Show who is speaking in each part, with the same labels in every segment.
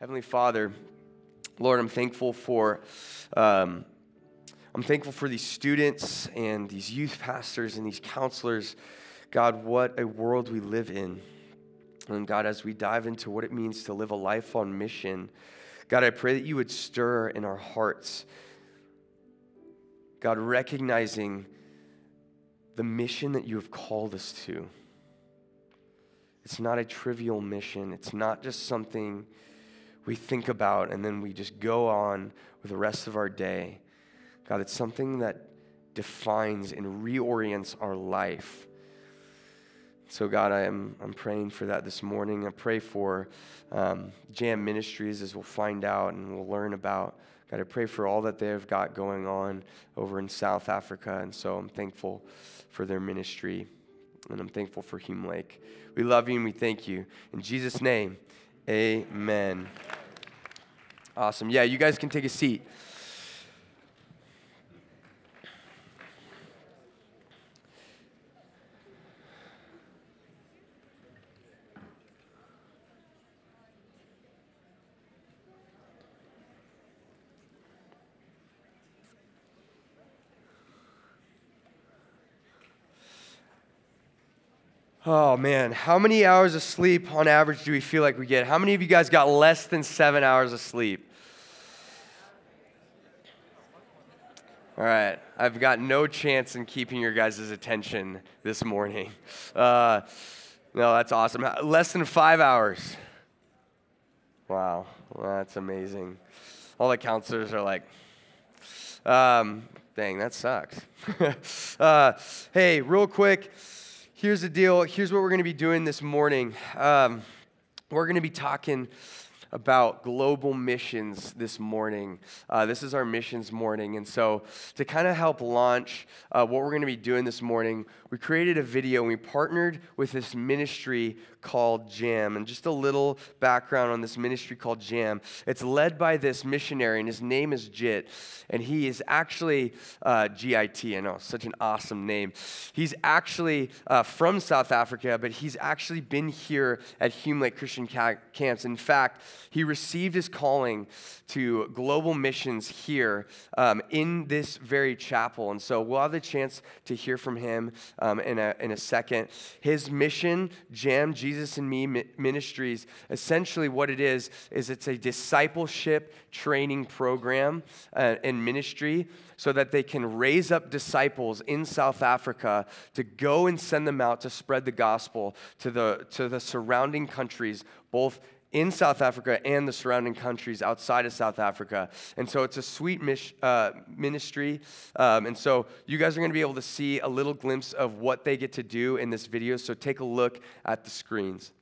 Speaker 1: Heavenly Father, Lord, I'm thankful for. Um, I'm thankful for these students and these youth pastors and these counselors. God, what a world we live in. And God, as we dive into what it means to live a life on mission, God, I pray that you would stir in our hearts. God, recognizing the mission that you have called us to. It's not a trivial mission, it's not just something we think about and then we just go on with the rest of our day. God, it's something that defines and reorients our life. So, God, I am I'm praying for that this morning. I pray for um, Jam Ministries as we'll find out and we'll learn about. God, I pray for all that they've got going on over in South Africa. And so I'm thankful for their ministry and I'm thankful for Hume Lake. We love you and we thank you. In Jesus' name, amen. Awesome. Yeah, you guys can take a seat. Oh man, how many hours of sleep on average do we feel like we get? How many of you guys got less than seven hours of sleep? All right, I've got no chance in keeping your guys' attention this morning. Uh, no, that's awesome. Less than five hours. Wow, that's amazing. All the counselors are like, um, dang, that sucks. uh, hey, real quick here's the deal. Here's what we're going to be doing this morning. Um, we're going to be talking about global missions this morning. Uh, this is our missions morning. And so, to kind of help launch uh, what we're going to be doing this morning, we created a video and we partnered with this ministry called Jam. And just a little background on this ministry called Jam. It's led by this missionary, and his name is Jit. And he is actually uh, GIT. I know, such an awesome name. He's actually uh, from South Africa, but he's actually been here at Hume Lake Christian Camps. In fact, he received his calling to global missions here um, in this very chapel. And so we'll have the chance to hear from him um, in, a, in a second. His mission, Jam, Jesus and Me Ministries, essentially what it is, is it's a discipleship training program uh, and ministry so that they can raise up disciples in South Africa to go and send them out to spread the gospel to the, to the surrounding countries, both in South Africa and the surrounding countries outside of South Africa. And so it's a sweet mis- uh, ministry. Um, and so you guys are going to be able to see a little glimpse of what they get to do in this video. So take a look at the screens.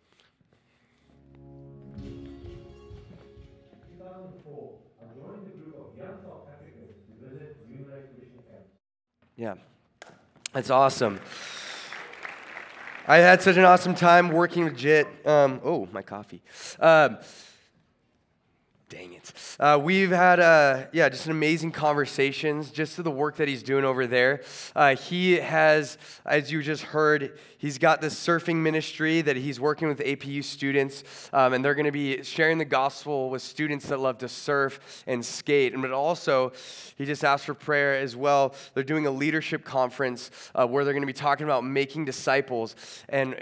Speaker 1: Yeah, that's awesome. I had such an awesome time working with Jit. Um, oh, my coffee. Um, Dang it. Uh, we've had, uh, yeah, just an amazing conversations just to the work that he's doing over there. Uh, he has, as you just heard, he's got this surfing ministry that he's working with APU students, um, and they're going to be sharing the gospel with students that love to surf and skate. And but also, he just asked for prayer as well. They're doing a leadership conference uh, where they're going to be talking about making disciples. And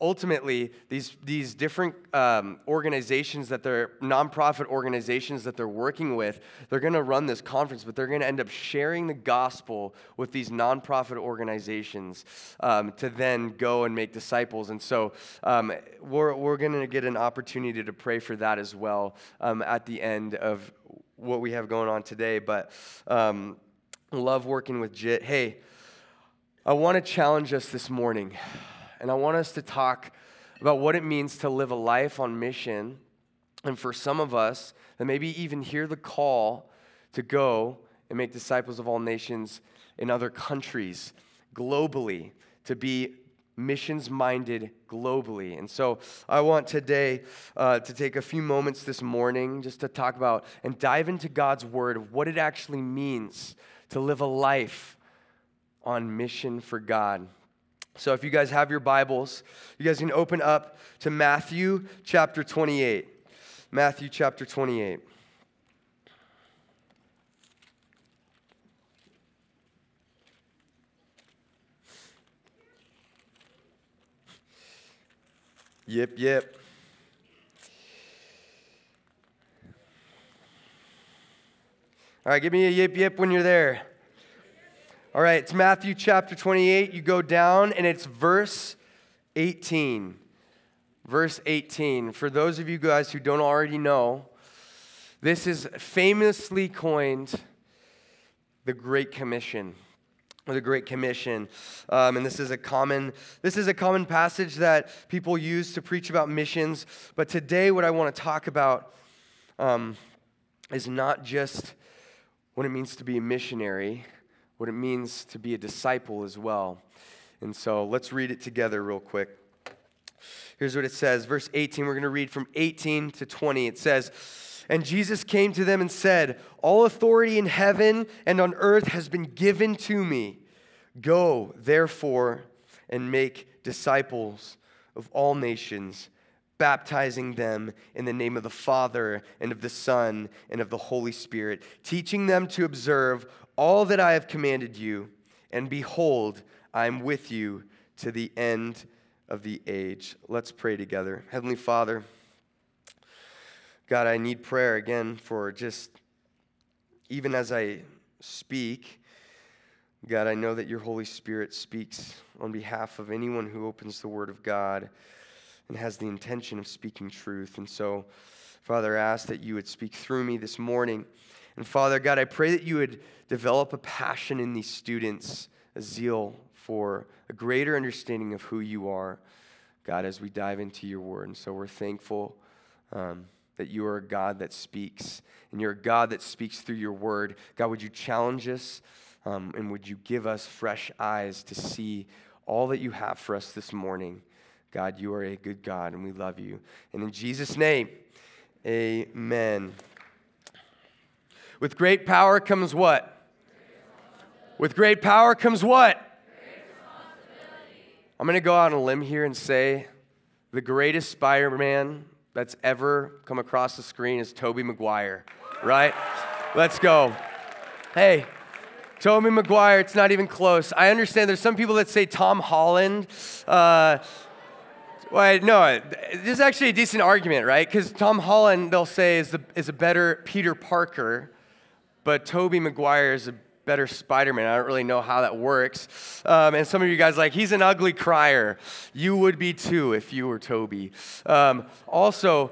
Speaker 1: ultimately these, these different um, organizations that they're nonprofit organizations that they're working with they're going to run this conference but they're going to end up sharing the gospel with these nonprofit organizations um, to then go and make disciples. And so um, we're, we're going to get an opportunity to pray for that as well um, at the end of what we have going on today. But um, love working with jit hey i want to challenge us this morning and I want us to talk about what it means to live a life on mission. And for some of us, that maybe even hear the call to go and make disciples of all nations in other countries, globally, to be missions minded globally. And so I want today uh, to take a few moments this morning just to talk about and dive into God's word of what it actually means to live a life on mission for God. So if you guys have your Bibles, you guys can open up to Matthew chapter 28. Matthew chapter 28. Yep, yep. All right, give me a yip yip when you're there. All right, it's Matthew chapter 28. You go down, and it's verse 18. Verse 18. For those of you guys who don't already know, this is famously coined the Great Commission. The Great Commission, um, and this is a common this is a common passage that people use to preach about missions. But today, what I want to talk about um, is not just what it means to be a missionary, what it means to be a disciple as well. And so let's read it together real quick. Here's what it says, verse 18. We're going to read from 18 to 20. It says, And Jesus came to them and said, All authority in heaven and on earth has been given to me. Go, therefore, and make disciples of all nations baptizing them in the name of the Father and of the Son and of the Holy Spirit, teaching them to observe all that I have commanded you. And behold, I am with you to the end of the age. Let's pray together. Heavenly Father, God, I need prayer again for just even as I speak. God, I know that your Holy Spirit speaks on behalf of anyone who opens the Word of God and has the intention of speaking truth. And so, Father, I ask that you would speak through me this morning. And Father, God, I pray that you would develop a passion in these students, a zeal for a greater understanding of who you are, God, as we dive into your word. And so we're thankful um, that you are a God that speaks, and you're a God that speaks through your word. God, would you challenge us, um, and would you give us fresh eyes to see all that you have for us this morning? God, you are a good God and we love you. And in Jesus' name, amen. With great power comes what? With great power comes what? I'm going to go out on a limb here and say the greatest Spider Man that's ever come across the screen is Tobey Maguire, right? Let's go. Hey, Tobey Maguire, it's not even close. I understand there's some people that say Tom Holland. Uh, well, no, this is actually a decent argument, right? Because Tom Holland, they'll say, is, the, is a better Peter Parker, but Tobey Maguire is a better Spider-Man. I don't really know how that works. Um, and some of you guys like, he's an ugly crier. You would be too if you were Tobey. Um, also,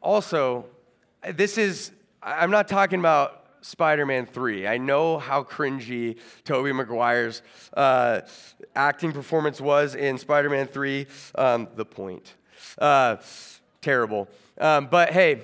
Speaker 1: also, this is, I'm not talking about Spider Man 3. I know how cringy Tobey Maguire's uh, acting performance was in Spider Man 3. Um, the point. Uh, terrible. Um, but hey,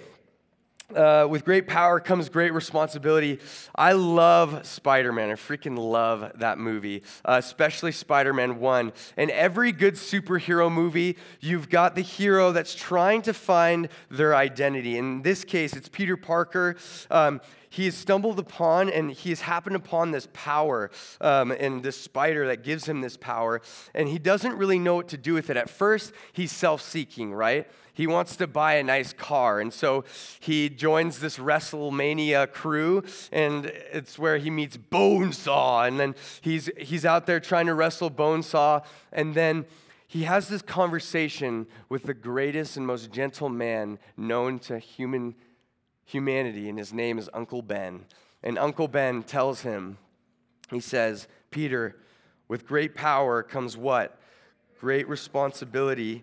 Speaker 1: uh, with great power comes great responsibility. I love Spider Man. I freaking love that movie, uh, especially Spider Man 1. In every good superhero movie, you've got the hero that's trying to find their identity. In this case, it's Peter Parker. Um, he has stumbled upon and he has happened upon this power um, and this spider that gives him this power, and he doesn't really know what to do with it. At first, he's self seeking, right? He wants to buy a nice car. And so he joins this WrestleMania crew, and it's where he meets Bonesaw. And then he's, he's out there trying to wrestle Bonesaw. And then he has this conversation with the greatest and most gentle man known to human humanity, and his name is Uncle Ben. And Uncle Ben tells him, he says, Peter, with great power comes what? Great responsibility.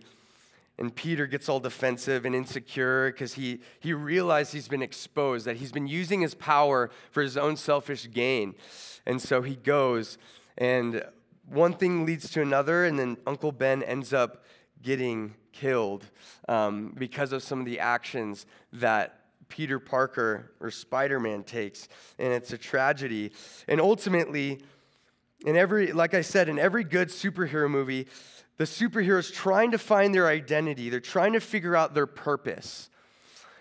Speaker 1: And Peter gets all defensive and insecure because he, he realized he's been exposed, that he's been using his power for his own selfish gain. And so he goes, and one thing leads to another, and then Uncle Ben ends up getting killed um, because of some of the actions that Peter Parker or Spider Man takes. And it's a tragedy. And ultimately, in every, like I said, in every good superhero movie, the superheroes trying to find their identity, they're trying to figure out their purpose.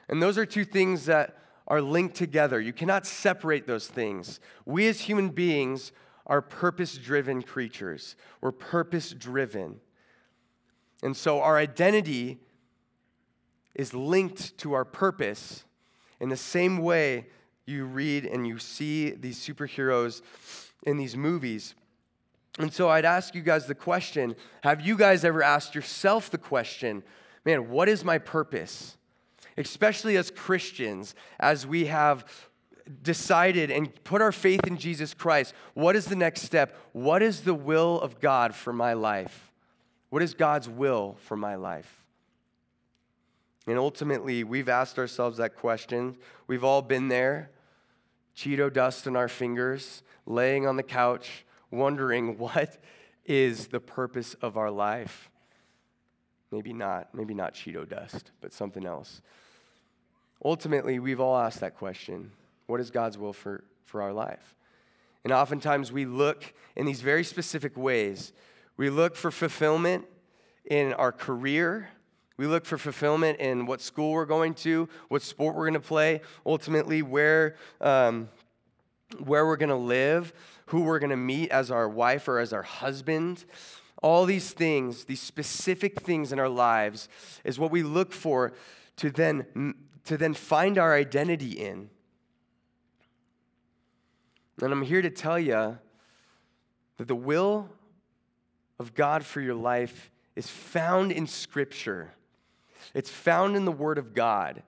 Speaker 1: And those are two things that are linked together. You cannot separate those things. We as human beings are purpose driven creatures, we're purpose driven. And so our identity is linked to our purpose in the same way you read and you see these superheroes in these movies. And so I'd ask you guys the question Have you guys ever asked yourself the question, man, what is my purpose? Especially as Christians, as we have decided and put our faith in Jesus Christ, what is the next step? What is the will of God for my life? What is God's will for my life? And ultimately, we've asked ourselves that question. We've all been there, Cheeto dust in our fingers, laying on the couch, wondering what is the purpose of our life. Maybe not, maybe not Cheeto dust, but something else. Ultimately, we've all asked that question What is God's will for, for our life? And oftentimes we look in these very specific ways. We look for fulfillment in our career. We look for fulfillment in what school we're going to, what sport we're going to play, ultimately, where, um, where we're going to live, who we're going to meet as our wife or as our husband. All these things, these specific things in our lives, is what we look for to then, to then find our identity in. And I'm here to tell you that the will of God for your life is found in Scripture. It's found in the Word of God.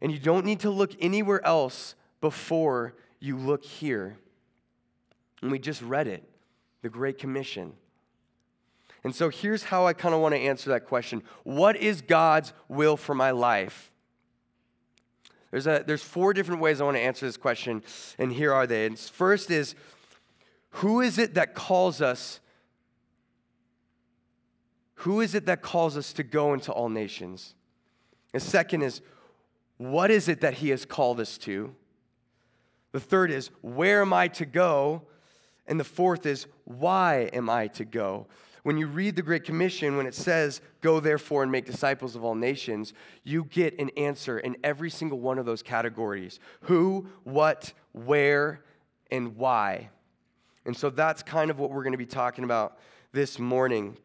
Speaker 1: And you don't need to look anywhere else before you look here. And we just read it the Great Commission. And so here's how I kind of want to answer that question What is God's will for my life? There's, a, there's four different ways I want to answer this question, and here are they. And first is who is it that calls us who is it that calls us to go into all nations? The second is, what is it that he has called us to? The third is, where am I to go? And the fourth is, why am I to go? When you read the Great Commission, when it says, Go therefore and make disciples of all nations, you get an answer in every single one of those categories who, what, where, and why. And so that's kind of what we're going to be talking about this morning.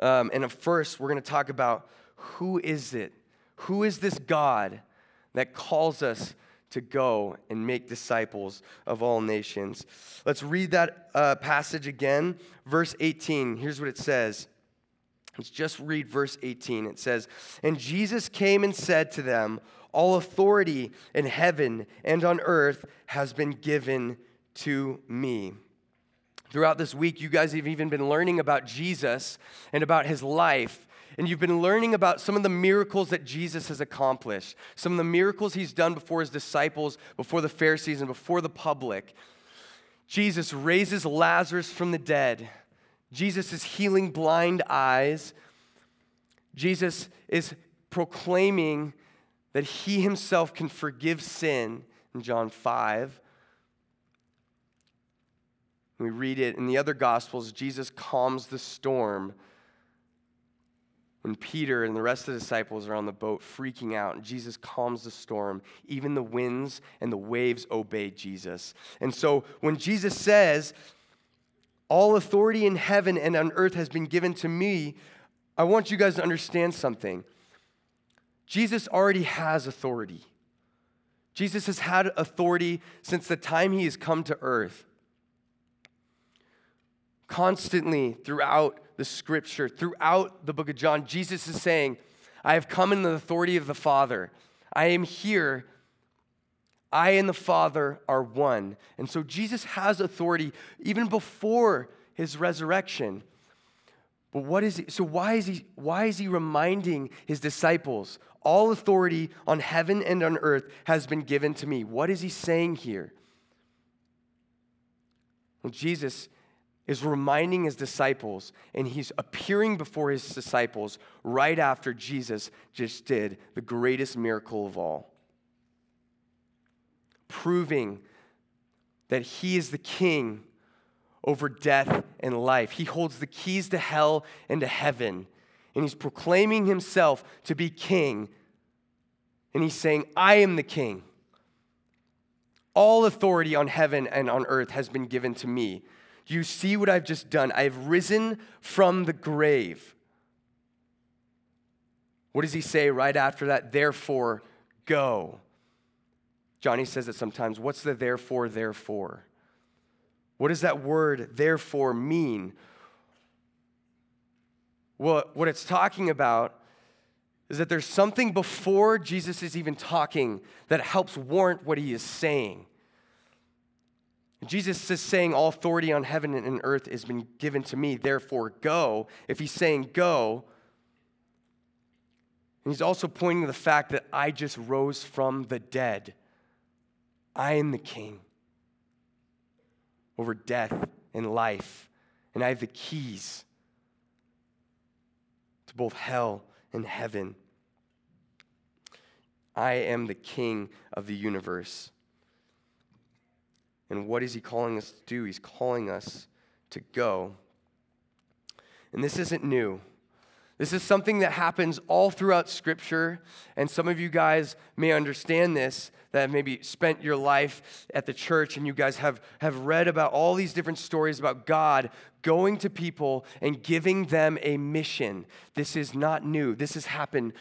Speaker 1: Um, and first, we're going to talk about who is it? Who is this God that calls us to go and make disciples of all nations? Let's read that uh, passage again. Verse 18, here's what it says. Let's just read verse 18. It says, And Jesus came and said to them, All authority in heaven and on earth has been given to me. Throughout this week, you guys have even been learning about Jesus and about his life. And you've been learning about some of the miracles that Jesus has accomplished, some of the miracles he's done before his disciples, before the Pharisees, and before the public. Jesus raises Lazarus from the dead. Jesus is healing blind eyes. Jesus is proclaiming that he himself can forgive sin in John 5. We read it in the other Gospels, Jesus calms the storm when Peter and the rest of the disciples are on the boat freaking out, and Jesus calms the storm. Even the winds and the waves obey Jesus. And so when Jesus says, All authority in heaven and on earth has been given to me, I want you guys to understand something. Jesus already has authority. Jesus has had authority since the time he has come to earth constantly throughout the scripture, throughout the book of John, Jesus is saying, I have come in the authority of the Father. I am here. I and the Father are one. And so Jesus has authority even before his resurrection. But what is he, so why is he why is he reminding his disciples all authority on heaven and on earth has been given to me? What is he saying here? Well, Jesus is reminding his disciples, and he's appearing before his disciples right after Jesus just did the greatest miracle of all, proving that he is the king over death and life. He holds the keys to hell and to heaven, and he's proclaiming himself to be king. And he's saying, I am the king. All authority on heaven and on earth has been given to me. You see what I've just done. I've risen from the grave. What does he say right after that? Therefore, go. Johnny says it sometimes. What's the therefore, therefore? What does that word therefore mean? Well, what it's talking about is that there's something before Jesus is even talking that helps warrant what he is saying. Jesus is saying, All authority on heaven and earth has been given to me, therefore go. If he's saying go, and he's also pointing to the fact that I just rose from the dead. I am the king over death and life, and I have the keys to both hell and heaven. I am the king of the universe. And what is he calling us to do? He's calling us to go. And this isn't new. This is something that happens all throughout Scripture, and some of you guys may understand this that maybe spent your life at the church and you guys have, have read about all these different stories about God going to people and giving them a mission. This is not new. This has happened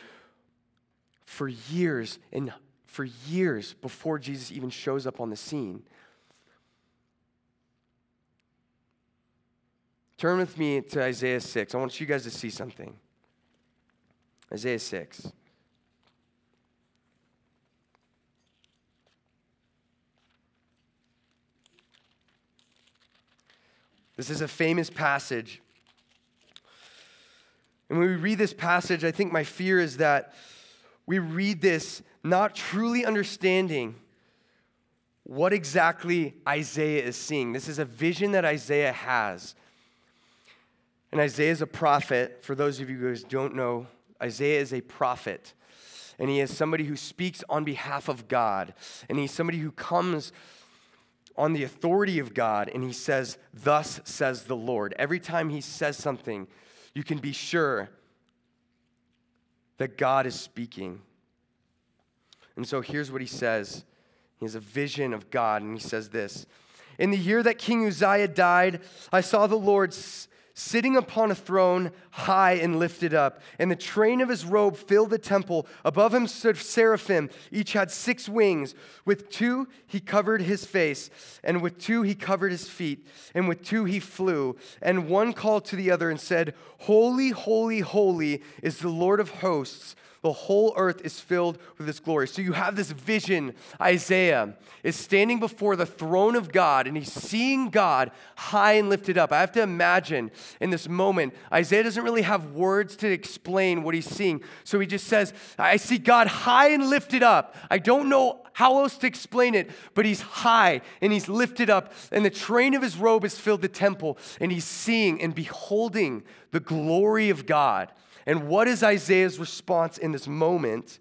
Speaker 1: for years and for years before Jesus even shows up on the scene. Turn with me to Isaiah 6. I want you guys to see something. Isaiah 6. This is a famous passage. And when we read this passage, I think my fear is that we read this not truly understanding what exactly Isaiah is seeing. This is a vision that Isaiah has. And Isaiah is a prophet. For those of you who don't know, Isaiah is a prophet. And he is somebody who speaks on behalf of God. And he's somebody who comes on the authority of God and he says, Thus says the Lord. Every time he says something, you can be sure that God is speaking. And so here's what he says He has a vision of God, and he says this In the year that King Uzziah died, I saw the Lord sitting upon a throne high and lifted up. And the train of his robe filled the temple. Above him stood seraphim. Each had six wings. With two he covered his face, and with two he covered his feet, and with two he flew. And one called to the other and said, Holy, holy, holy is the Lord of hosts. The whole earth is filled with His glory. So you have this vision. Isaiah is standing before the throne of God and he's seeing God high and lifted up. I have to imagine in this moment, Isaiah doesn't really have words to explain what he's seeing. So he just says, I see God high and lifted up. I don't know how else to explain it, but he's high and he's lifted up, and the train of his robe has filled the temple, and he's seeing and beholding the glory of God. And what is Isaiah's response in this moment?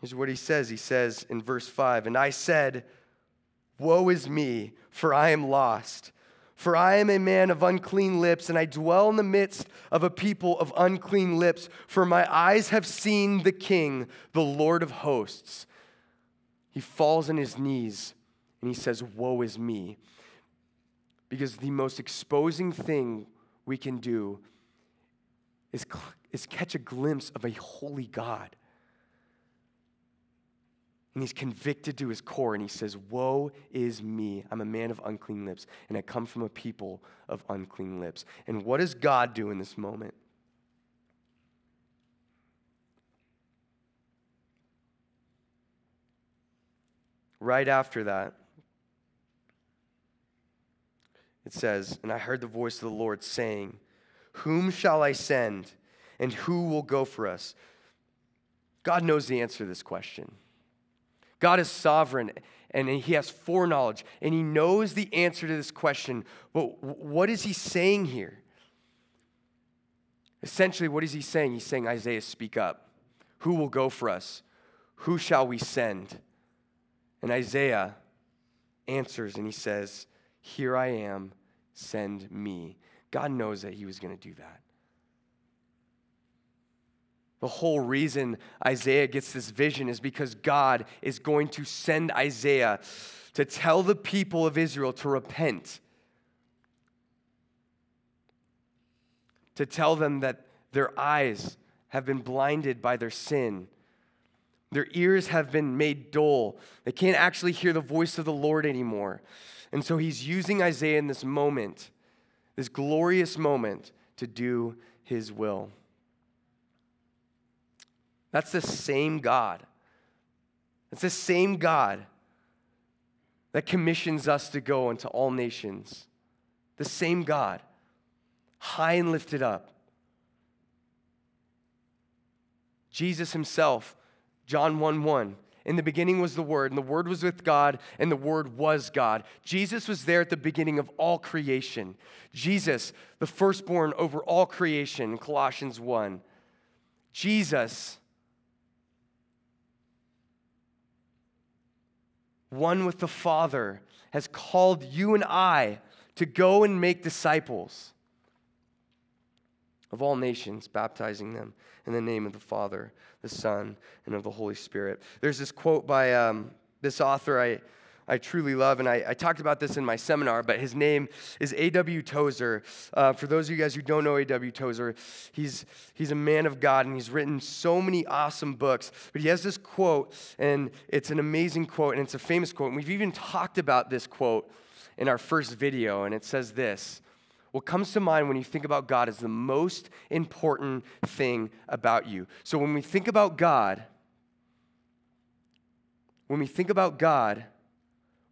Speaker 1: Here's what he says. He says in verse 5 And I said, Woe is me, for I am lost. For I am a man of unclean lips, and I dwell in the midst of a people of unclean lips. For my eyes have seen the King, the Lord of hosts. He falls on his knees and he says, Woe is me. Because the most exposing thing we can do is, is catch a glimpse of a holy God. And he's convicted to his core and he says, Woe is me. I'm a man of unclean lips, and I come from a people of unclean lips. And what does God do in this moment? Right after that, it says, And I heard the voice of the Lord saying, Whom shall I send, and who will go for us? God knows the answer to this question. God is sovereign and he has foreknowledge and he knows the answer to this question. But what is he saying here? Essentially, what is he saying? He's saying, Isaiah, speak up. Who will go for us? Who shall we send? And Isaiah answers and he says, here I am, send me. God knows that he was going to do that. The whole reason Isaiah gets this vision is because God is going to send Isaiah to tell the people of Israel to repent. to tell them that their eyes have been blinded by their sin. Their ears have been made dull. They can't actually hear the voice of the Lord anymore. And so he's using Isaiah in this moment, this glorious moment, to do his will. That's the same God. It's the same God that commissions us to go into all nations. The same God, high and lifted up. Jesus himself, John 1 1. In the beginning was the Word, and the Word was with God, and the Word was God. Jesus was there at the beginning of all creation. Jesus, the firstborn over all creation, Colossians 1. Jesus, one with the Father, has called you and I to go and make disciples of all nations, baptizing them in the name of the Father, the Son, and of the Holy Spirit. There's this quote by um, this author I, I truly love, and I, I, talked about this in my seminar, but his name is A.W. Tozer. Uh, for those of you guys who don't know A.W. Tozer, he's, he's a man of God, and he's written so many awesome books. But he has this quote, and it's an amazing quote, and it's a famous quote, and we've even talked about this quote in our first video, and it says this what comes to mind when you think about God is the most important thing about you. So when we think about God, when we think about God,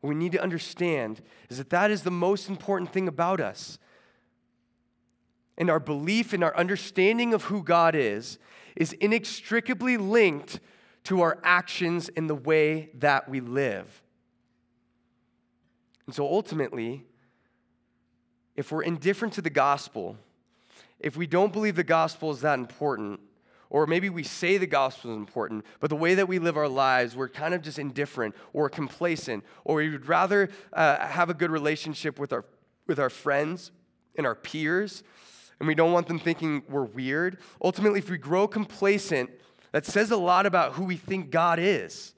Speaker 1: what we need to understand is that that is the most important thing about us. And our belief and our understanding of who God is is inextricably linked to our actions and the way that we live. And so ultimately, if we're indifferent to the gospel, if we don't believe the gospel is that important, or maybe we say the gospel is important, but the way that we live our lives, we're kind of just indifferent or complacent, or we would rather uh, have a good relationship with our, with our friends and our peers, and we don't want them thinking we're weird. Ultimately, if we grow complacent, that says a lot about who we think God is.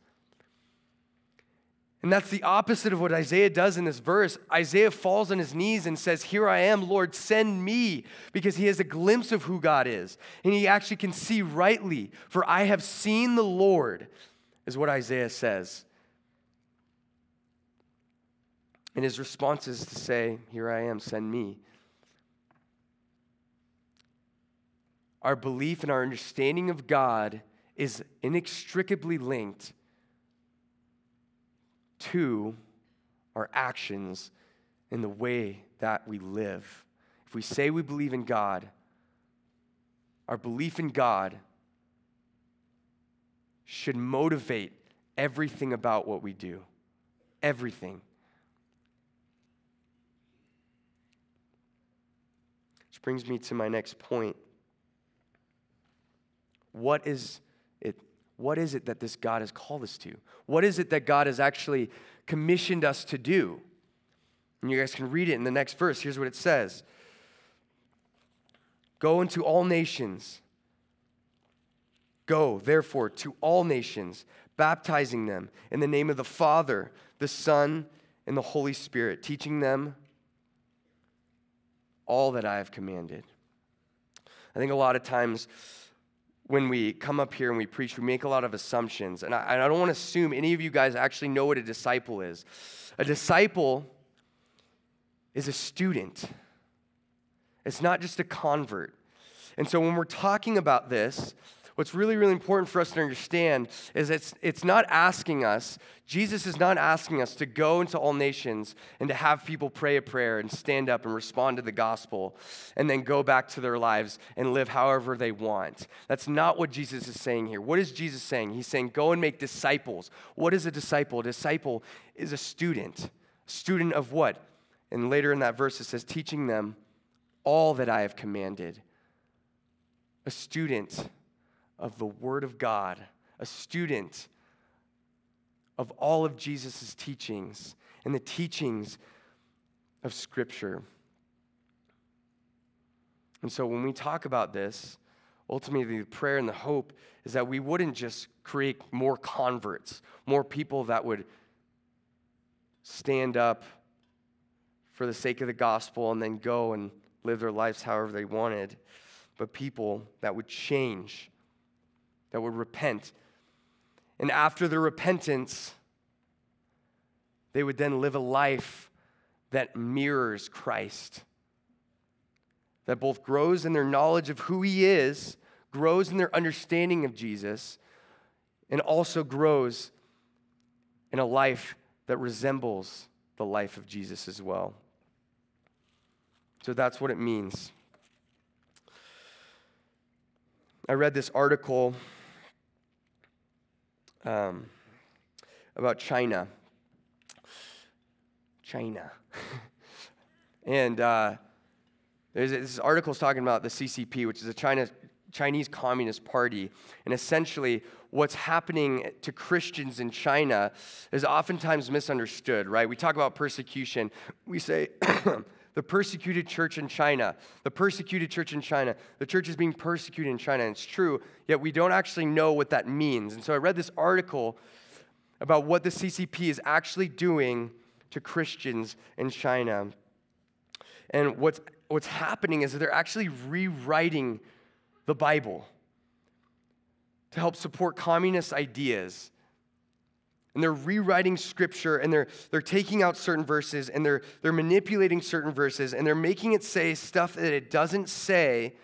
Speaker 1: And that's the opposite of what Isaiah does in this verse. Isaiah falls on his knees and says, Here I am, Lord, send me, because he has a glimpse of who God is. And he actually can see rightly, for I have seen the Lord, is what Isaiah says. And his response is to say, Here I am, send me. Our belief and our understanding of God is inextricably linked to our actions and the way that we live. If we say we believe in God, our belief in God should motivate everything about what we do. Everything. Which brings me to my next point. What is what is it that this God has called us to? What is it that God has actually commissioned us to do? And you guys can read it in the next verse. Here's what it says Go into all nations. Go, therefore, to all nations, baptizing them in the name of the Father, the Son, and the Holy Spirit, teaching them all that I have commanded. I think a lot of times when we come up here and we preach, we make a lot of assumptions. And I, I don't want to assume any of you guys actually know what a disciple is. A disciple is a student, it's not just a convert. And so when we're talking about this, what's really, really important for us to understand is it's, it's not asking us, Jesus is not asking us to go into all nations and to have people pray a prayer and stand up and respond to the gospel and then go back to their lives and live however they want. That's not what Jesus is saying here. What is Jesus saying? He's saying, go and make disciples. What is a disciple? A disciple is a student. Student of what? And later in that verse it says, teaching them all that I have commanded. A student of the Word of God, a student of all of Jesus' teachings and the teachings of Scripture. And so when we talk about this, ultimately the prayer and the hope is that we wouldn't just create more converts, more people that would stand up for the sake of the gospel and then go and live their lives however they wanted, but people that would change, that would repent. And after the repentance, they would then live a life that mirrors Christ, that both grows in their knowledge of who He is, grows in their understanding of Jesus, and also grows in a life that resembles the life of Jesus as well. So that's what it means. I read this article um, about China. China. and uh, there's this article is talking about the CCP, which is a China, Chinese Communist Party. And essentially, what's happening to Christians in China is oftentimes misunderstood, right? We talk about persecution. We say, the persecuted church in China, the persecuted church in China, the church is being persecuted in China. And it's true, yet we don't actually know what that means. And so I read this article about what the CCP is actually doing to Christians in China. And what's, what's happening is that they're actually rewriting the Bible to help support communist ideas. And they're rewriting scripture and they're, they're taking out certain verses and they're, they're manipulating certain verses and they're making it say stuff that it doesn't say.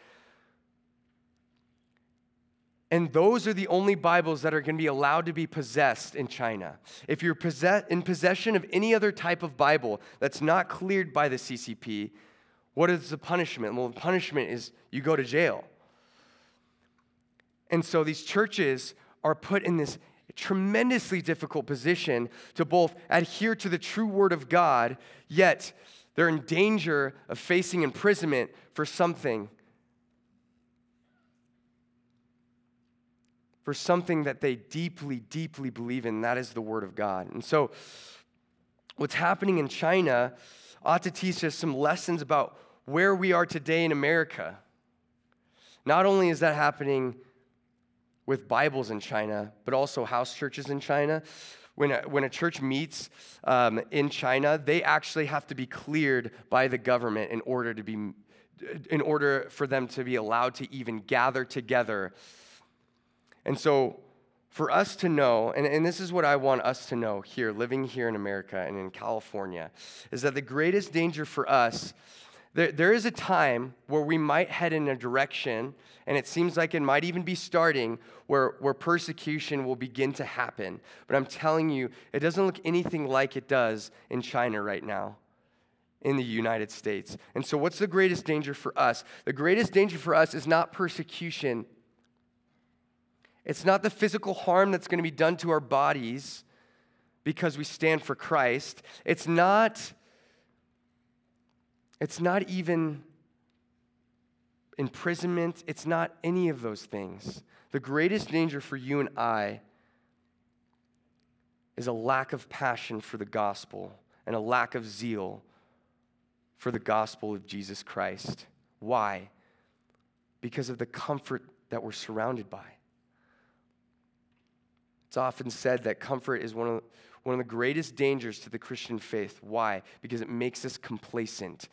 Speaker 1: And those are the only Bibles that are going to be allowed to be possessed in China. If you're possess- in possession of any other type of Bible that's not cleared by the CCP, what is the punishment? Well, the punishment is you go to jail. And so these churches are put in this tremendously difficult position to both adhere to the true word of God, yet they're in danger of facing imprisonment for something. For something that they deeply, deeply believe in, that is the Word of God. And so, what's happening in China ought to teach us some lessons about where we are today in America. Not only is that happening with Bibles in China, but also house churches in China. When a, when a church meets um, in China, they actually have to be cleared by the government in order to be, in order for them to be allowed to even gather together. And so, for us to know, and, and this is what I want us to know here, living here in America and in California, is that the greatest danger for us there, there is a time where we might head in a direction, and it seems like it might even be starting, where, where persecution will begin to happen. But I'm telling you, it doesn't look anything like it does in China right now, in the United States. And so, what's the greatest danger for us? The greatest danger for us is not persecution, it's not the physical harm that's going to be done to our bodies because we stand for Christ. It's not it's not even imprisonment, it's not any of those things. The greatest danger for you and I is a lack of passion for the gospel and a lack of zeal for the gospel of Jesus Christ. Why? Because of the comfort that we're surrounded by. It's often said that comfort is one of, one of the greatest dangers to the Christian faith. Why? Because it makes us complacent.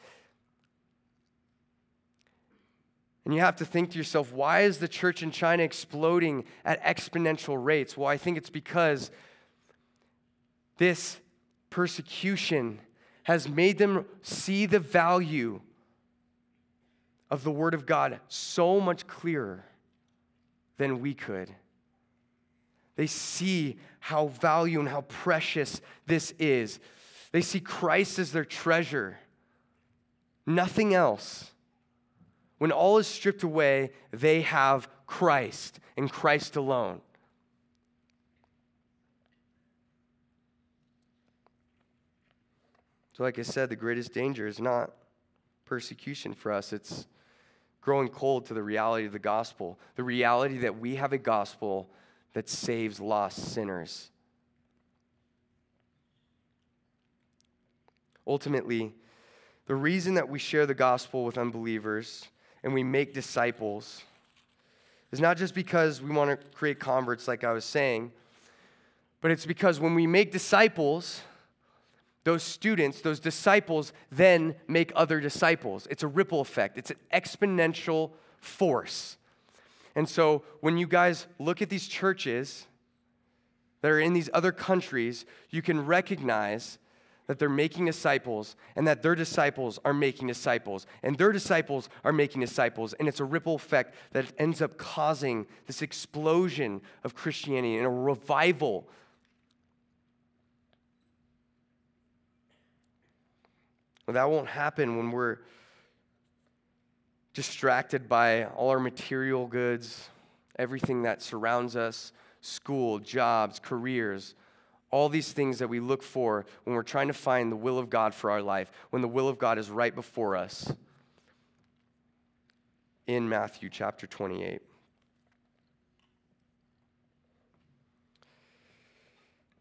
Speaker 1: And you have to think to yourself, why is the church in China exploding at exponential rates? Well, I think it's because this persecution has made them see the value of the Word of God so much clearer than we could. They see how value and how precious this is. They see Christ as their treasure, nothing else. When all is stripped away, they have Christ and Christ alone. So, like I said, the greatest danger is not persecution for us, it's growing cold to the reality of the gospel, the reality that we have a gospel that saves lost sinners. Ultimately, the reason that we share the gospel with unbelievers and we make disciples is not just because we want to create converts, like I was saying, but it's because when we make disciples, those students, those disciples, then make other disciples. It's a ripple effect, it's an exponential force. And so when you guys look at these churches that are in these other countries, you can recognize that they're making disciples and that their disciples are making disciples and their disciples are making disciples. And it's a ripple effect that ends up causing this explosion of Christianity and a revival. Well, that won't happen when we're distracted by all our material goods, everything that surrounds us school, jobs, careers all these things that we look for when we're trying to find the will of God for our life, when the will of God is right before us in Matthew chapter 28.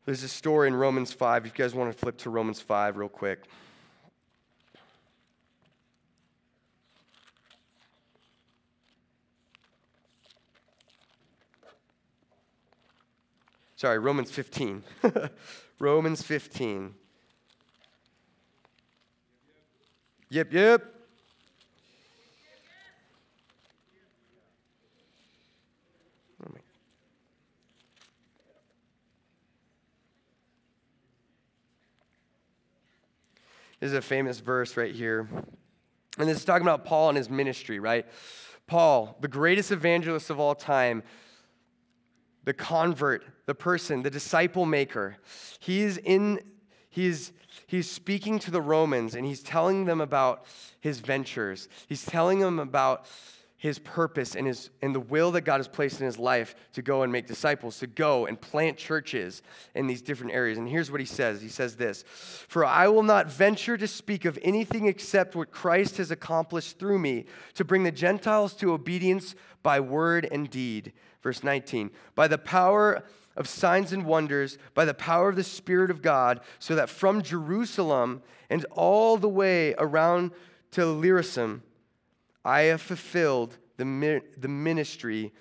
Speaker 1: There's a story in Romans 5. If you guys want to flip to Romans 5 real quick. Sorry, Romans 15. Romans 15. Yep, yep. This is a famous verse right here. And this is talking about Paul and his ministry, right? Paul, the greatest evangelist of all time, the convert, the person, the disciple maker. He's in he's he's speaking to the Romans and he's telling them about his ventures. He's telling them about his purpose and, his, and the will that God has placed in his life to go and make disciples, to go and plant churches in these different areas. And here's what he says He says this For I will not venture to speak of anything except what Christ has accomplished through me to bring the Gentiles to obedience by word and deed. Verse 19 By the power of signs and wonders, by the power of the Spirit of God, so that from Jerusalem and all the way around to Illyricum, I have fulfilled the, the ministry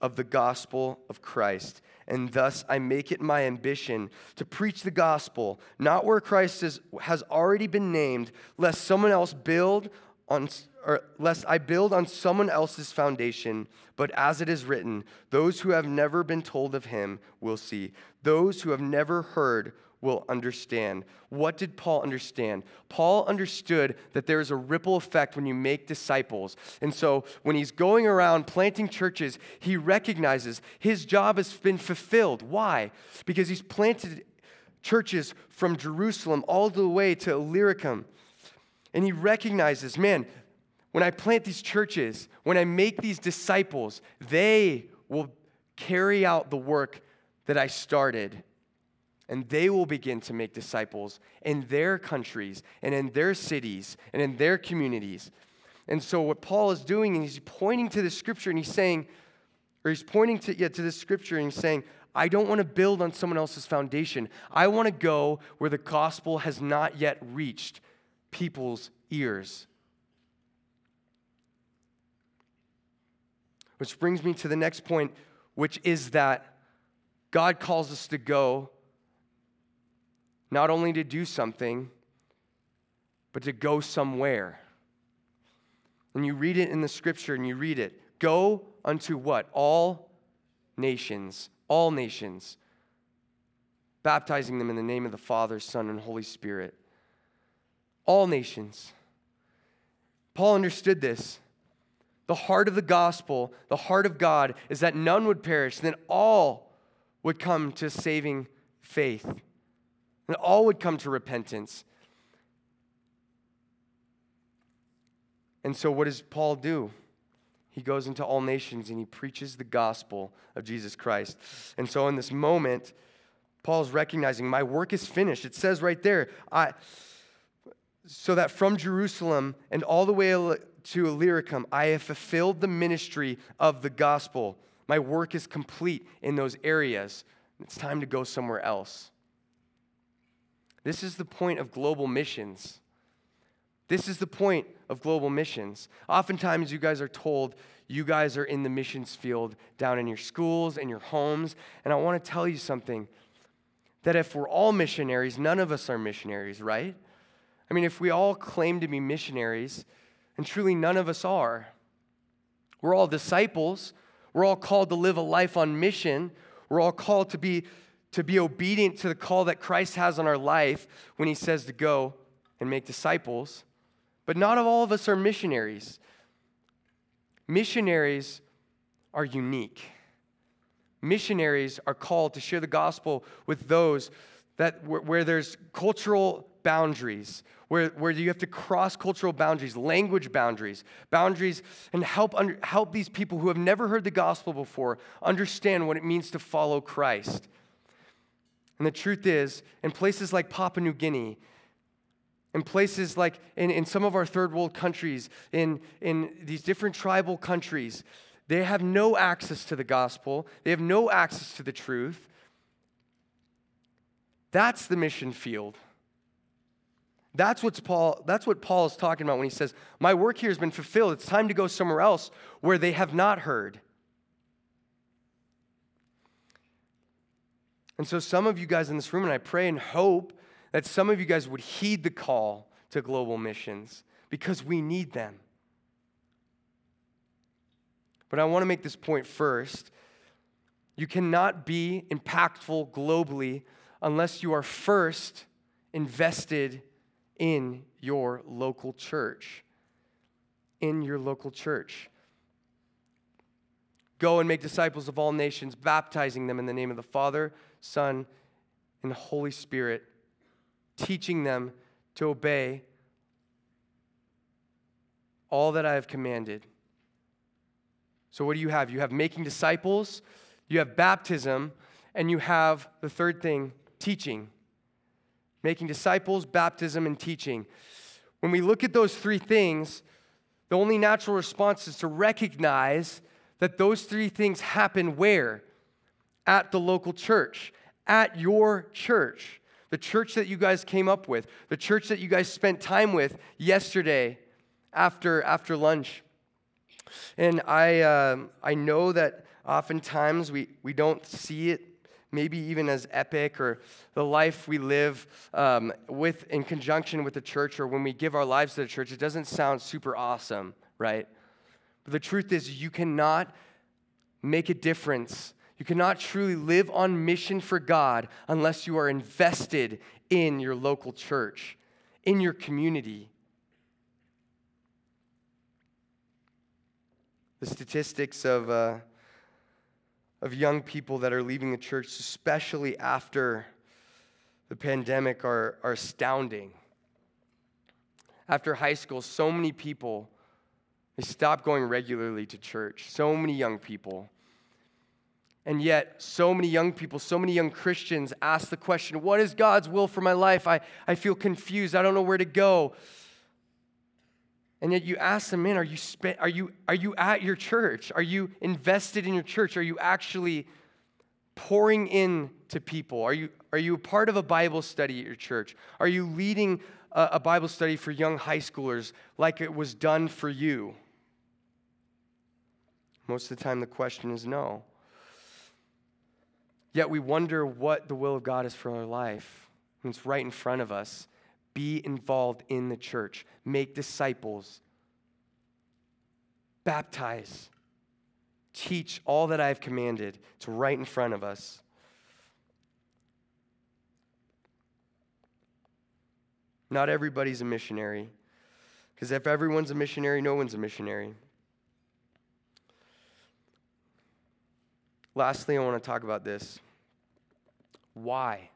Speaker 1: of the gospel of Christ. And thus I make it my ambition to preach the gospel, not where Christ is, has already been named, lest someone else build on or lest I build on someone else's foundation, but as it is written, those who have never been told of him will see. Those who have never heard will understand. What did Paul understand? Paul understood that there is a ripple effect when you make disciples. And so when he's going around planting churches, he recognizes his job has been fulfilled. Why? Because he's planted churches from Jerusalem all the way to Illyricum. And he recognizes, man, when I plant these churches, when I make these disciples, they will carry out the work that I started and they will begin to make disciples in their countries and in their cities and in their communities. And so, what Paul is doing, and he's pointing to the scripture and he's saying, or he's pointing to, yeah, to the scripture and he's saying, I don't want to build on someone else's foundation. I want to go where the gospel has not yet reached people's ears. Which brings me to the next point, which is that God calls us to go not only to do something, but to go somewhere. And you read it in the scripture and you read it go unto what? All nations, all nations, baptizing them in the name of the Father, Son, and Holy Spirit. All nations. Paul understood this. The heart of the gospel, the heart of God, is that none would perish, then all would come to saving faith and all would come to repentance. And so, what does Paul do? He goes into all nations and he preaches the gospel of Jesus Christ. And so, in this moment, Paul's recognizing my work is finished. It says right there, I, so that from Jerusalem and all the way to Illyricum, I have fulfilled the ministry of the gospel. My work is complete in those areas. It's time to go somewhere else. This is the point of global missions. This is the point of global missions. Oftentimes, you guys are told you guys are in the missions field down in your schools and your homes. And I want to tell you something that if we're all missionaries, none of us are missionaries, right? I mean, if we all claim to be missionaries, and truly none of us are, we're all disciples. We're all called to live a life on mission. We're all called to be, to be obedient to the call that Christ has on our life when he says to go and make disciples. But not all of us are missionaries. Missionaries are unique. Missionaries are called to share the gospel with those that where, where there's cultural boundaries, where, where you have to cross cultural boundaries, language boundaries, boundaries, and help, under, help these people who have never heard the gospel before understand what it means to follow Christ. And the truth is, in places like Papua New Guinea, in places like in, in some of our third world countries, in, in these different tribal countries, they have no access to the gospel, they have no access to the truth. That's the mission field. That's, what's Paul, that's what Paul is talking about when he says, My work here has been fulfilled. It's time to go somewhere else where they have not heard. And so, some of you guys in this room, and I pray and hope that some of you guys would heed the call to global missions because we need them. But I want to make this point first. You cannot be impactful globally unless you are first invested in your local church. In your local church. Go and make disciples of all nations, baptizing them in the name of the Father, Son, and Holy Spirit, teaching them to obey all that I have commanded. So, what do you have? You have making disciples, you have baptism, and you have the third thing teaching making disciples, baptism, and teaching. When we look at those three things, the only natural response is to recognize that those three things happen where? At the local church, at your church, the church that you guys came up with, the church that you guys spent time with yesterday after, after lunch. And I, uh, I know that oftentimes we, we don't see it maybe even as epic or the life we live um, with in conjunction with the church or when we give our lives to the church, it doesn't sound super awesome, right? But the truth is, you cannot make a difference. You cannot truly live on mission for God unless you are invested in your local church, in your community. The statistics of uh, of young people that are leaving the church, especially after the pandemic, are, are astounding. After high school, so many people they stop going regularly to church. So many young people. And yet, so many young people, so many young Christians ask the question, What is God's will for my life? I, I feel confused. I don't know where to go. And yet you ask them, man, are you, are, you, are you at your church? Are you invested in your church? Are you actually pouring in to people? Are you, are you a part of a Bible study at your church? Are you leading a, a Bible study for young high schoolers like it was done for you? Most of the time, the question is no. Yet we wonder what the will of God is for our life. And it's right in front of us. Be involved in the church, make disciples, baptize, teach all that I have commanded. It's right in front of us. Not everybody's a missionary. Because if everyone's a missionary, no one's a missionary. Lastly, I want to talk about this. Why?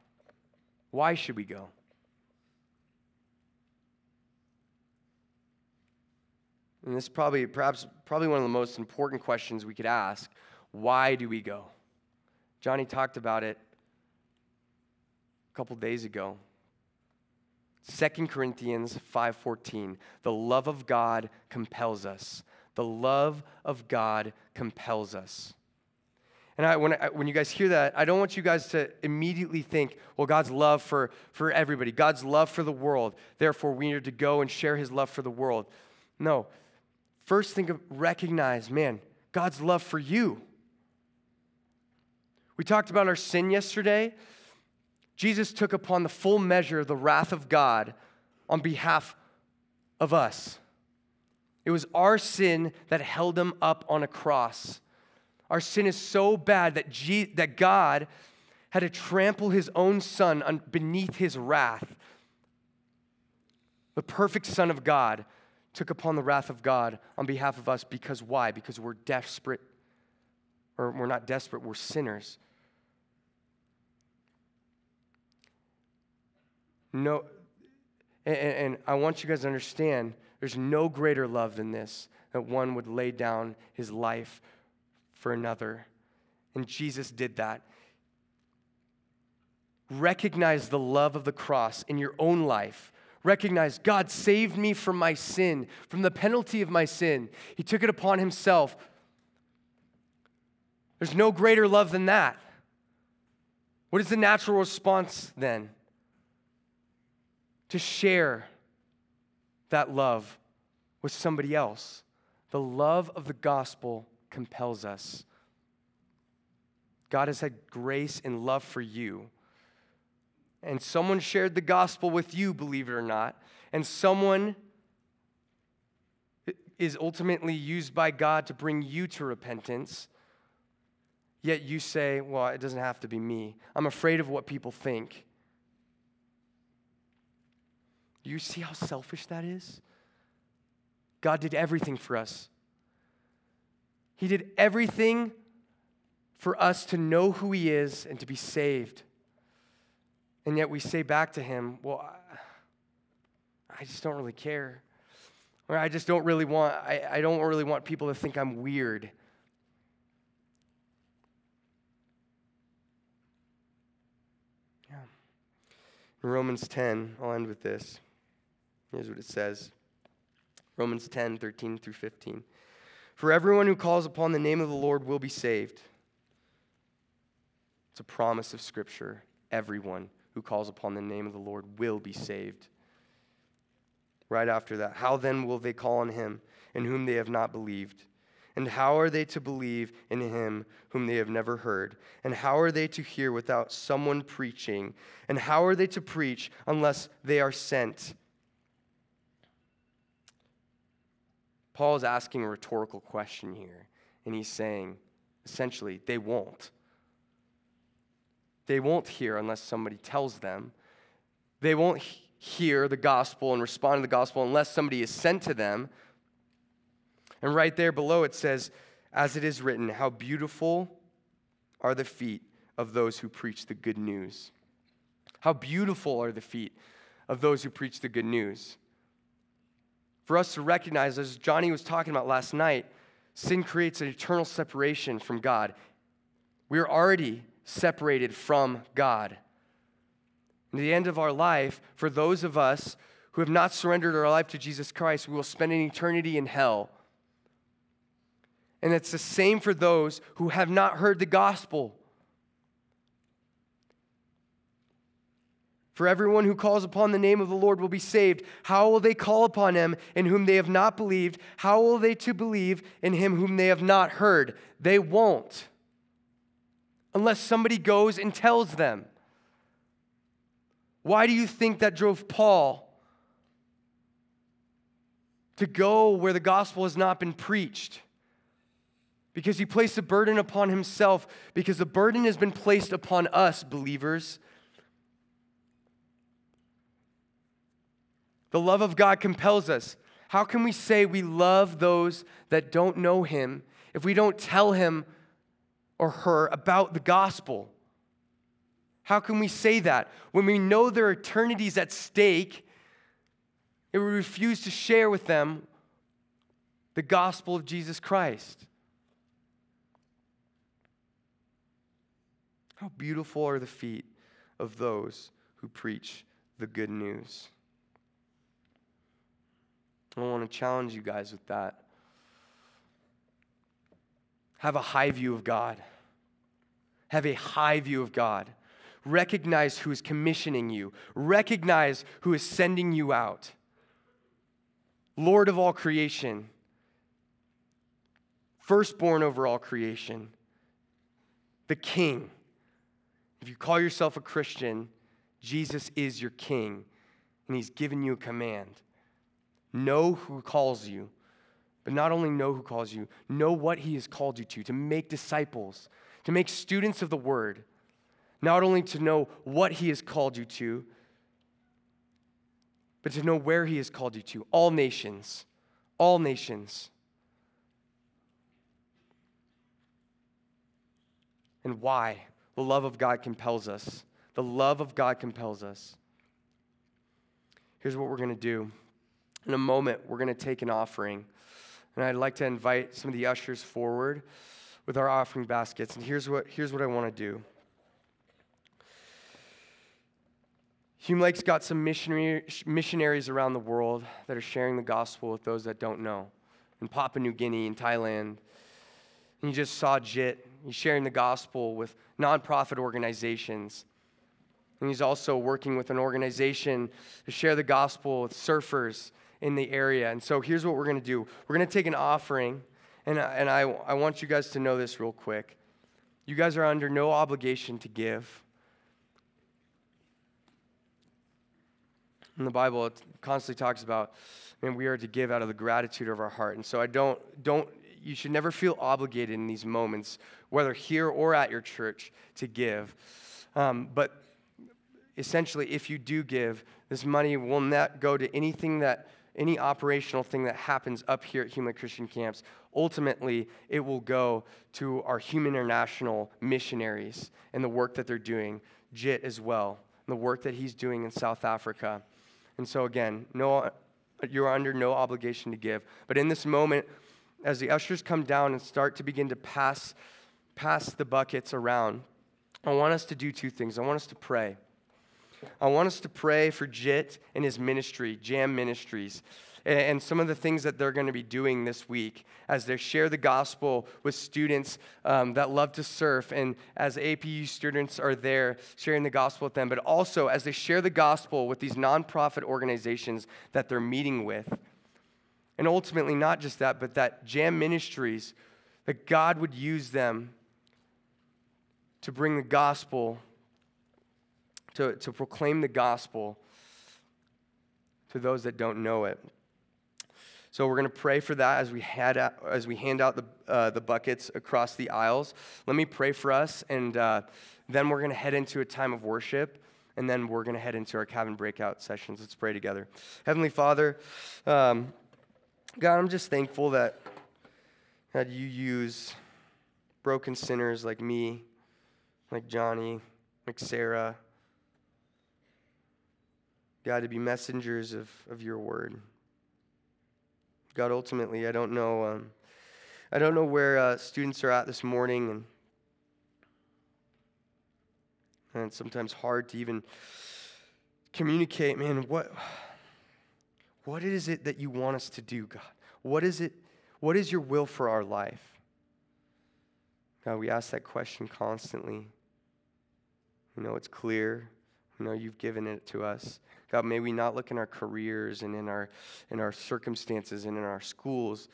Speaker 1: Why should we go? And this is probably, perhaps, probably one of the most important questions we could ask. Why do we go? Johnny talked about it a couple days ago. 2 Corinthians 5:14 The love of God compels us. The love of God compels us. And I, when, I, when you guys hear that, I don't want you guys to immediately think, well, God's love for, for everybody, God's love for the world. Therefore, we need to go and share his love for the world. No, First, think of recognize, man, God's love for you. We talked about our sin yesterday. Jesus took upon the full measure of the wrath of God on behalf of us. It was our sin that held him up on a cross. Our sin is so bad that, G- that God had to trample his own son beneath his wrath. The perfect Son of God took upon the wrath of God on behalf of us because why? Because we're desperate, or we're not desperate, we're sinners. No, and, and I want you guys to understand there's no greater love than this that one would lay down his life for another. And Jesus did that. Recognize the love of the cross in your own life. Recognize God saved me from my sin, from the penalty of my sin. He took it upon himself. There's no greater love than that. What is the natural response then? To share that love with somebody else. The love of the gospel compels us. God has had grace and love for you. And someone shared the gospel with you, believe it or not. And someone is ultimately used by God to bring you to repentance. Yet you say, well, it doesn't have to be me. I'm afraid of what people think. Do you see how selfish that is? God did everything for us. He did everything for us to know who He is and to be saved. And yet we say back to Him, Well, I just don't really care. Or I just don't really want, I, I don't really want people to think I'm weird. Yeah. In Romans 10, I'll end with this. Here's what it says Romans 10, 13 through 15. For everyone who calls upon the name of the Lord will be saved. It's a promise of Scripture. Everyone who calls upon the name of the Lord will be saved. Right after that, how then will they call on him in whom they have not believed? And how are they to believe in him whom they have never heard? And how are they to hear without someone preaching? And how are they to preach unless they are sent? Paul is asking a rhetorical question here, and he's saying, essentially, they won't. They won't hear unless somebody tells them. They won't hear the gospel and respond to the gospel unless somebody is sent to them. And right there below it says, As it is written, how beautiful are the feet of those who preach the good news. How beautiful are the feet of those who preach the good news for us to recognize, as Johnny was talking about last night, sin creates an eternal separation from God. We're already separated from God. In the end of our life, for those of us who have not surrendered our life to Jesus Christ, we will spend an eternity in hell. And it's the same for those who have not heard the gospel. For everyone who calls upon the name of the Lord will be saved. How will they call upon him in whom they have not believed? How will they to believe in him whom they have not heard? They won't. Unless somebody goes and tells them. Why do you think that drove Paul to go where the gospel has not been preached? Because he placed a burden upon himself, because the burden has been placed upon us, believers. The love of God compels us. How can we say we love those that don't know Him if we don't tell him or her about the gospel? How can we say that when we know their eternity is at stake and we refuse to share with them the gospel of Jesus Christ? How beautiful are the feet of those who preach the good news. I want to challenge you guys with that. Have a high view of God. Have a high view of God. Recognize who is commissioning you, recognize who is sending you out. Lord of all creation, firstborn over all creation, the King. If you call yourself a Christian, Jesus is your king, and he's given you a command. Know who calls you, but not only know who calls you, know what he has called you to, to make disciples, to make students of the word. Not only to know what he has called you to, but to know where he has called you to. All nations, all nations. And why? The love of God compels us. The love of God compels us. Here's what we're going to do. In a moment, we're going to take an offering. And I'd like to invite some of the ushers forward with our offering baskets. And here's what, here's what I want to do. Hume Lake's got some missionary, missionaries around the world that are sharing the gospel with those that don't know. In Papua New Guinea, in Thailand. And you just saw Jit. He's sharing the gospel with nonprofit organizations. And he's also working with an organization to share the gospel with surfers in the area. And so here's what we're going to do we're going to take an offering, and, and I, I want you guys to know this real quick. You guys are under no obligation to give. In the Bible, it constantly talks about, man, we are to give out of the gratitude of our heart. And so I don't, don't, you should never feel obligated in these moments, whether here or at your church, to give. Um, but essentially, if you do give, this money will not go to anything that any operational thing that happens up here at Hume Christian Camps, ultimately it will go to our Hume International missionaries and the work that they're doing, JIT as well, and the work that he's doing in South Africa. And so, again, no, you're under no obligation to give. But in this moment, as the ushers come down and start to begin to pass, pass the buckets around, I want us to do two things. I want us to pray. I want us to pray for Jit and his ministry, Jam Ministries, and some of the things that they're going to be doing this week as they share the gospel with students um, that love to surf, and as APU students are there sharing the gospel with them, but also as they share the gospel with these nonprofit organizations that they're meeting with. And ultimately, not just that, but that Jam Ministries, that God would use them to bring the gospel to, to proclaim the gospel to those that don't know it. So we're going to pray for that as we, as we hand out the, uh, the buckets across the aisles. Let me pray for us, and uh, then we're going to head into a time of worship, and then we're going to head into our cabin breakout sessions. Let's pray together. Heavenly Father, um, God, I'm just thankful that, that you use broken sinners like me, like Johnny, like Sarah, God, to be messengers of, of your word. God, ultimately, I don't know. Um, I don't know where uh, students are at this morning, and, and it's sometimes hard to even communicate, man, what, what is it that you want us to do, God? What is it? What is your will for our life? God, we ask that question constantly. You know it's clear. You know you've given it to us. God, may we not look in our careers and in our, in our circumstances and in our schools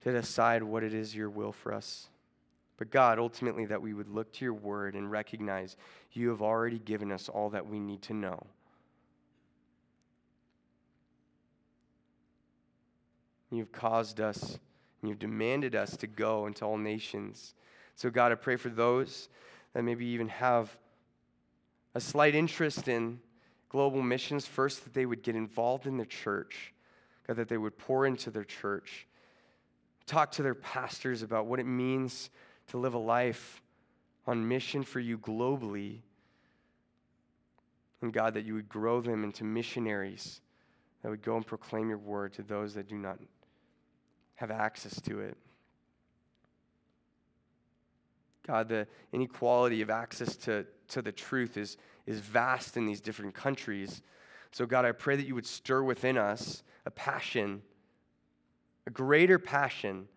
Speaker 1: to decide what it is your will for us. But God, ultimately, that we would look to your word and recognize you have already given us all that we need to know. You've caused us, and you've demanded us to go into all nations. So, God, I pray for those that maybe even have a slight interest in global missions, first, that they would get involved in the church, God, that they would pour into their church, talk to their pastors about what it means to live a life on mission for you globally. And God, that you would grow them into missionaries that would go and proclaim your word to those that do not have access to it. God, the inequality of access to, to the truth is, is vast in these different countries. So, God, I pray that you would stir within us a passion, a greater passion.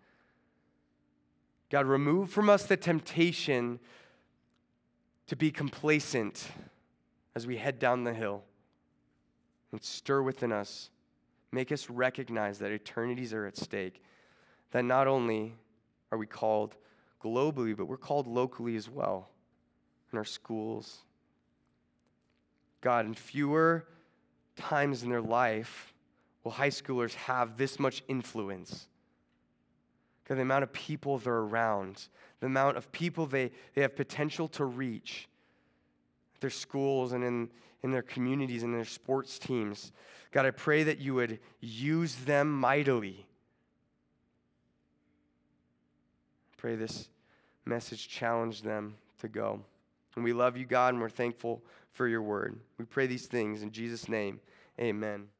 Speaker 1: God, remove from us the temptation to be complacent as we head down the hill. And stir within us, make us recognize that eternities are at stake. That not only are we called globally, but we're called locally as well in our schools, God, in fewer times in their life will high schoolers have this much influence. Because the amount of people they're around, the amount of people they, they have potential to reach their schools and in, in their communities and their sports teams. God, I pray that you would use them mightily. I pray this message challenge them to go. And we love you, God, and we're thankful for your word. We pray these things in Jesus' name. Amen.